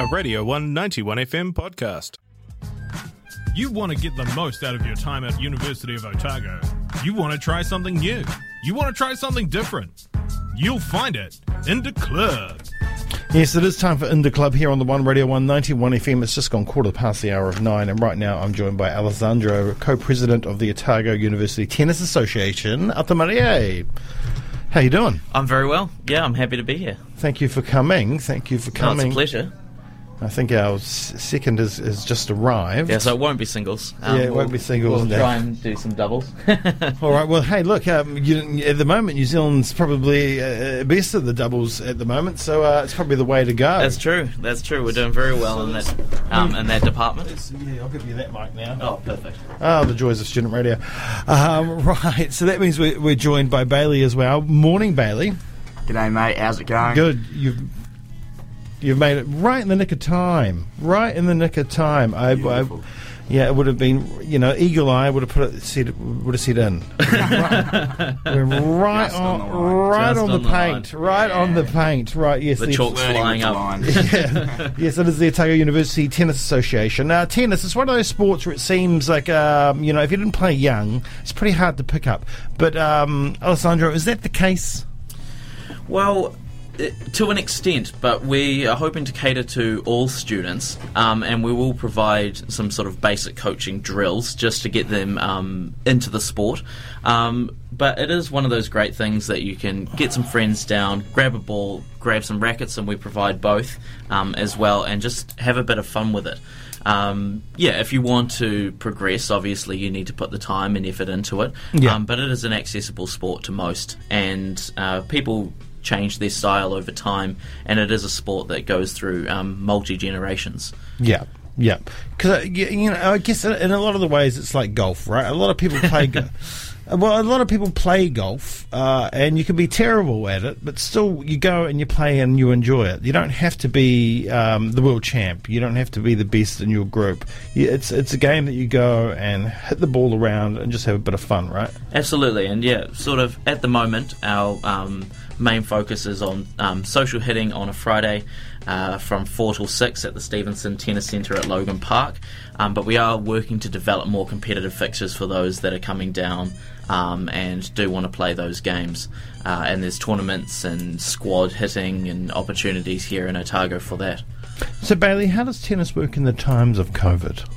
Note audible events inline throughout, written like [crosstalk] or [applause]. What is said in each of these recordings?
a Radio 191 FM podcast. You want to get the most out of your time at University of Otago. You want to try something new. You want to try something different. You'll find it in the club. Yes, it is time for Indie Club here on the One Radio 191 FM. It's just gone quarter past the hour of nine, and right now I'm joined by Alessandro, co-president of the Otago University Tennis Association. Atamarie. How you doing? I'm very well. Yeah, I'm happy to be here. Thank you for coming. Thank you for No, coming. it's a pleasure. I think our s- second has, has just arrived. Yeah, so it won't be singles. Yeah, it won't be singles We'll try and do some doubles. [laughs] All right. Well, hey, look. Um, you, at the moment, New Zealand's probably uh, best at the doubles at the moment, so uh, it's probably the way to go. That's true. That's true. We're doing very well in that um, in that department. Yeah, I'll give you that mic now. Oh, perfect. Oh, the joys of student radio. Um, [laughs] right, so that means we're, we're joined by Bailey as well. Morning, Bailey. G'day, mate. How's it going? Good. You've you've made it right in the nick of time. Right in the nick of time. I, I yeah, it would have been you know eagle eye would have put it said would have said in. right, [laughs] we're right Just on, on the line. right Just on the on the paint. line. Right on the paint. Right. Yes. The the- chalk's flying up. line. [laughs] yeah. yes, it is the Otago University Tennis Association. Now, tennis is one of those sports where it seems like, um, you know, if you didn't play young, it's pretty hard to pick up. But, um, Alessandro, is that the case? Well, to an extent, but we are hoping to cater to all students, um, and we will provide some sort of basic coaching drills just to get them um, into the sport. Um, but it is one of those great things that you can get some friends down, grab a ball, grab some rackets, and we provide both um, as well, and just have a bit of fun with it. Um, yeah, if you want to progress, obviously you need to put the time and effort into it. Yeah. Um, but it is an accessible sport to most, and uh, people change their style over time, and it is a sport that goes through um, multi generations. Yeah. Yeah, because you know, I guess in in a lot of the ways it's like golf, right? A lot of people play. [laughs] well, a lot of people play golf, uh, and you can be terrible at it, but still you go and you play and you enjoy it. You don't have to be um, the world champ. You don't have to be the best in your group. It's it's a game that you go and hit the ball around and just have a bit of fun, right? Absolutely, and yeah, sort of at the moment, our um, main focus is on um, social hitting on a Friday uh, from 4 till 6 at the Stevenson Tennis Centre at Logan Park. Um, but we are working to develop more competitive fixtures for those that are coming down um, and do want to play those games. Uh, and there's tournaments and squad hitting and opportunities here in Otago for that. So Bailey, how does tennis work in the times of COVID?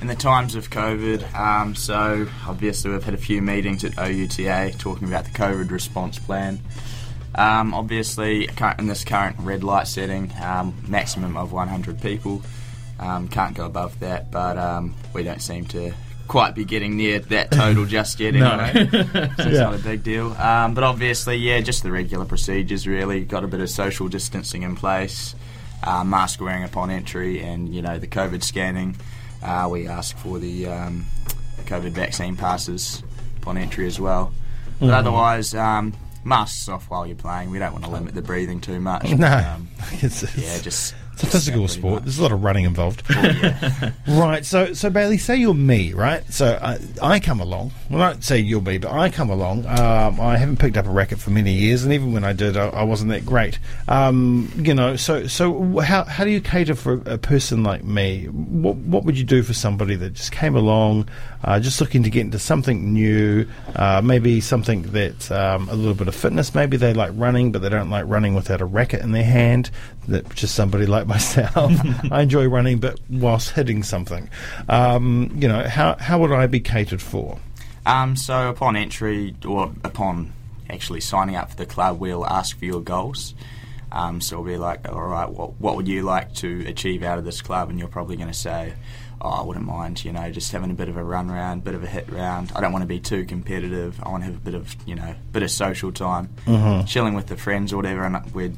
In the times of COVID, um, so obviously we've had a few meetings at OUTA talking about the COVID response plan. Um, obviously, in this current red light setting, um, maximum of 100 people. Um, can't go above that, but um, we don't seem to quite be getting near that total just yet anyway. so it's [laughs] Yeah. not a big deal. Um, but obviously, yeah, just the regular procedures really. Got a bit of social distancing in place, uh, mask wearing upon entry, and you know the COVID scanning. Uh, we ask for the um, COVID vaccine passes upon entry as well. But otherwise, um, masks off while you're playing. We don't want to limit the breathing too much. [laughs] No, but, um, it's, [laughs] it's, yeah, just it's a physical sport. There's a lot of running involved. Well, [laughs] yeah. Right, so so Bailey, say you're me, right? So I, I come along. Well, I don't say you'll be, but I come along. Um, I haven't picked up a racket for many years, and even when I did, I, I wasn't that great. Um, you know, so so how how do you cater for a person like me? What what would you do for somebody that just came along, uh, just looking to get into something new, uh, maybe something that um, a little bit of fitness. Maybe they like running, but they don't like running without a racket in their hand. That just somebody like myself. [laughs] I enjoy running, but whilst hitting something. Um, you know, how how would I be catered for? Um, so upon entry, or upon actually signing up for the club, we'll ask for your goals. Um, so we'll be like, all right, what, what would you like to achieve out of this club? And you're probably going to say, oh, I wouldn't mind, you know, just having a bit of a run round, bit of a hit round. I don't want to be too competitive. I want to have a bit of, you know, bit of social time, chilling with the friends or whatever. And we'd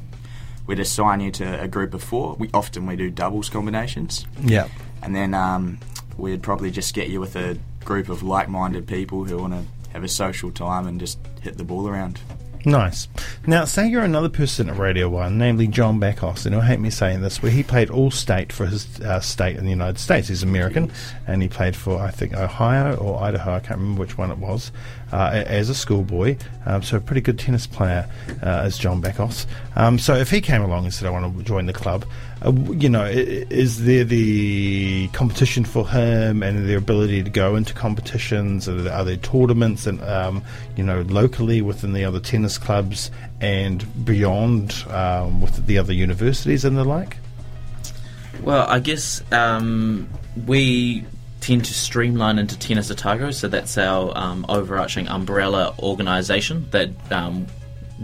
we'd assign you to a group of four. We often we do doubles combinations Yeah. and then um, we'd probably just get you with a group of like-minded people who want to have a social time and just hit the ball around. Nice. Now, say you're another person at Radio 1, namely John Backhouse, and he'll hate me saying this, where he played all state for his uh, state in the United States. He's American, and he played for, I think, Ohio or Idaho, I can't remember which one it was, uh, as a schoolboy. Um, so, a pretty good tennis player uh, as John Backhouse. Um, so, if he came along and said, I want to join the club, you know, is there the competition for him and the ability to go into competitions? Are there, are there tournaments and um, you know locally within the other tennis clubs and beyond um, with the other universities and the like? Well, I guess um, we tend to streamline into Tennis Otago, so that's our um, overarching umbrella organisation that um,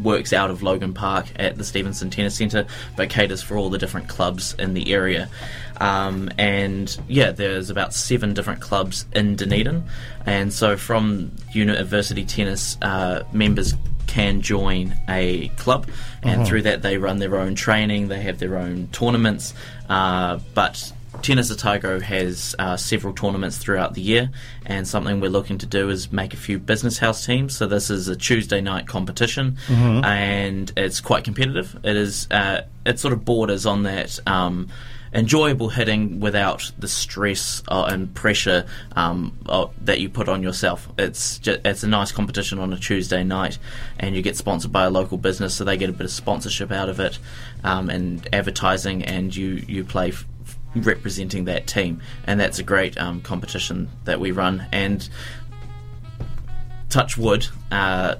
works out of Logan Park at the Stevenson Tennis Centre, but caters for all the different clubs in the area. Um, and yeah, there's about seven different clubs in Dunedin, and so from university tennis, uh, members can join a club, and through that they run their own training. They have their own tournaments, uh, but Tennis Otago has uh, several tournaments throughout the year, and something we're looking to do is make a few business house teams. So this is a Tuesday night competition, and it's quite competitive. It is uh, it sort of borders on that. Um, Enjoyable hitting without the stress uh, and pressure um, uh, that you put on yourself. It's ju- it's a nice competition on a Tuesday night, and you get sponsored by a local business, so they get a bit of sponsorship out of it, um, and advertising, and you you play f- representing that team, and that's a great um, competition that we run. And touch wood, uh,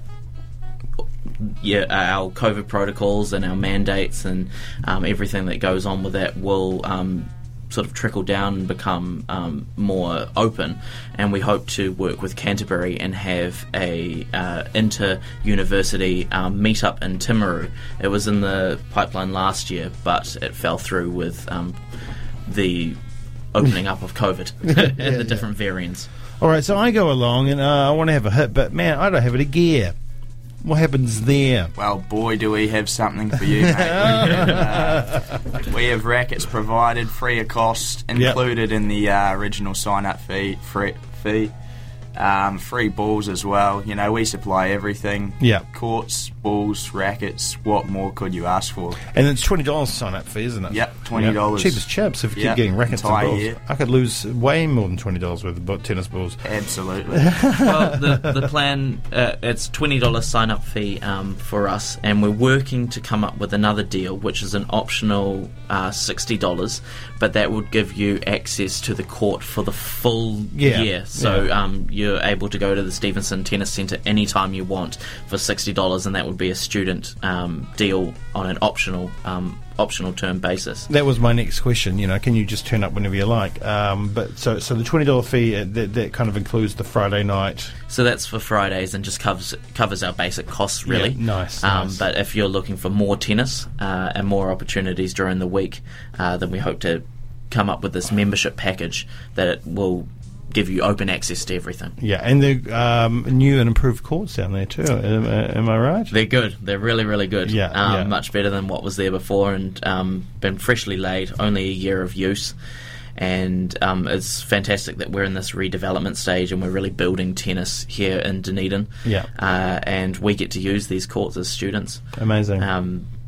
yeah, our COVID protocols and our mandates and um, everything that goes on with that will um, sort of trickle down and become um, more open. And we hope to work with Canterbury and have a uh, inter-university um, meetup in Timaru. It was in the pipeline last year, but it fell through with um, the opening up of COVID [laughs] and the different variants. All right, so I go along and uh, I want to have a hit, but man, I don't have any gear. What happens there? Well, boy, do we have something for you, mate. we, [laughs] have, uh, we have rackets provided free of cost, included in the uh, original sign-up fee. Free, fee. Um, free balls as well. You know, we supply everything. Yeah. Courts, balls, rackets. What more could you ask for? And it's twenty dollars sign up fee, isn't it? Yep, $20. Cheap as chips if you Yep, keep getting rackets and balls. year. I could lose way more than twenty dollars worth of tennis balls. Absolutely. [laughs] well, the, the plan uh, it's twenty dollars sign up fee um, for us, and we're working to come up with another deal, which is an optional uh, sixty dollars, but that would give you access to the court for the full Yeah, year. So yeah. um, you're able to go to the Stevenson Tennis Centre anytime you want for sixty dollars, and that would be a student um, deal on an optional um, optional term basis. That was my next question. You know, can you just turn up whenever you like? Um, but so, so the twenty dollar fee uh, that, that kind of includes the Friday night. So that's for Fridays and just covers covers our basic costs really. Yeah, nice, Um, nice. But if you're looking for more tennis uh, and more opportunities during the week, uh, then we hope to come up with this membership package that it will give you open access to everything. Yeah, and the um, new and improved courts down there too. Am, am I right? They're good. They're really, really good. Yeah, um, yeah. Much better than what was there before, and um, been freshly laid. Only a year of use, and um, it's fantastic that we're in this redevelopment stage, and we're really building tennis here in Dunedin. Yeah. uh, and we get to use these courts as students. Amazing.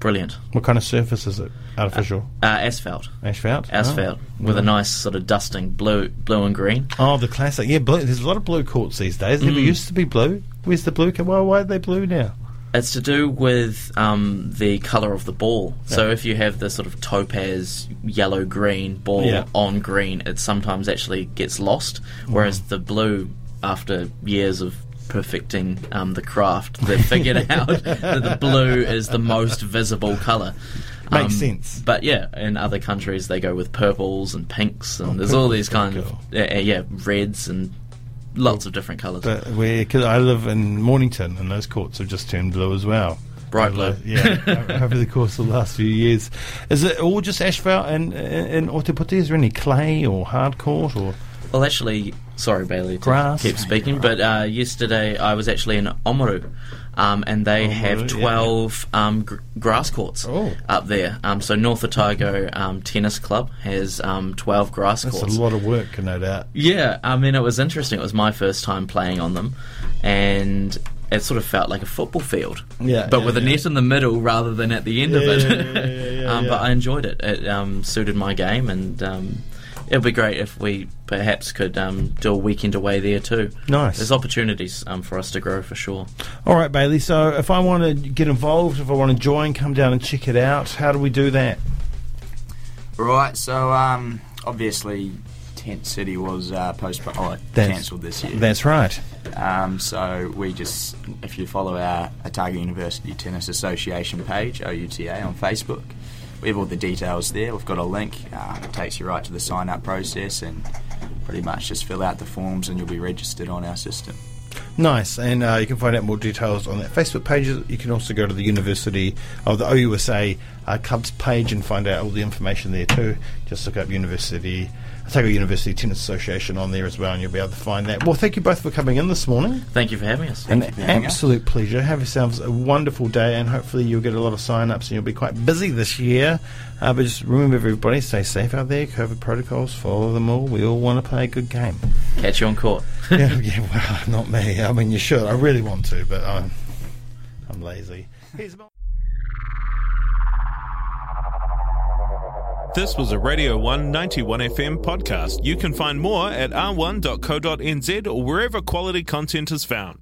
Brilliant. what kind of surface is it? Artificial Uh, asphalt, asphalt. asphalt Oh. with a nice sort of dusting blue, blue and green. Oh, the classic. Yeah, blue. There's a lot of blue courts these days. Never Mm. used to be blue. Where's the blue? Why, why are they blue now? It's to do with um, the color of the ball. So if you have the sort of topaz yellow green ball Yeah. on green, it sometimes actually gets lost. Whereas Mm. the blue, after years of perfecting um, the craft, they've figured [laughs] out that the blue is the most visible color. Makes sense. But yeah, in other countries they go with purples and pinks, and Oh, there's all these kind of yeah, reds and lots of different colors. But? Because I live in Mornington, and those courts have just turned blue as well. Bright blue. Yeah, [laughs] over the course of the last few years. Is it all just asphalt and and Otepoti? Is there any clay or hard court or? Well, actually, sorry, Bailey, to Grass. keep speaking, but uh, yesterday I was actually in Omaru, um, and they Oamaru, have yeah. 12 um, gr- grass courts Oh. up there. Um, so North Otago um, Tennis Club has um, 12 grass That's courts. a lot of work, no doubt. Yeah, I mean, it was interesting. It was my first time playing on them, and it sort of felt like a football field. Yeah, but yeah, with a yeah. net in the middle rather than at the end of it. yeah, yeah, yeah, yeah, [laughs] um, yeah. But I enjoyed it. It um, suited my game, and um, it would be great if we perhaps could um, do a weekend away there too. Nice. There's opportunities um, for us to grow for sure. All right, Bailey. So if I want to get involved, if I want to join, come down and check it out. How do we do that? Right, so um, obviously Tent City was uh, postponed, oh, cancelled this year. That's right. Um, so we just, if you follow our Otago University Tennis Association page, OUTA, on Facebook, we have all the details there. We've got a link. Uh, it takes you right to the sign up process and pretty much just fill out the forms and you'll be registered on our system. Nice, and uh, you can find out more details on that Facebook page. You can also go to the University of the OUSA uh, Clubs page and find out all the information there too. Just look up University, Otago University Tennis Association on there as well, and you'll be able to find that. Well, thank you both for coming in this morning. Thank you for having us. An you us. absolute pleasure. Have yourselves a wonderful day, and hopefully you'll get a lot of sign-ups and you'll be quite busy this year. Uh, but just remember, everybody, stay safe out there. COVID protocols, follow them all. We all want to play a good game. Catch you on court. [laughs] [laughs] yeah, yeah, well, not me. I mean, you should. I really want to, but I'm, I'm lazy. This was a Radio 191 FM podcast. You can find more at r1.co.nz or wherever quality content is found.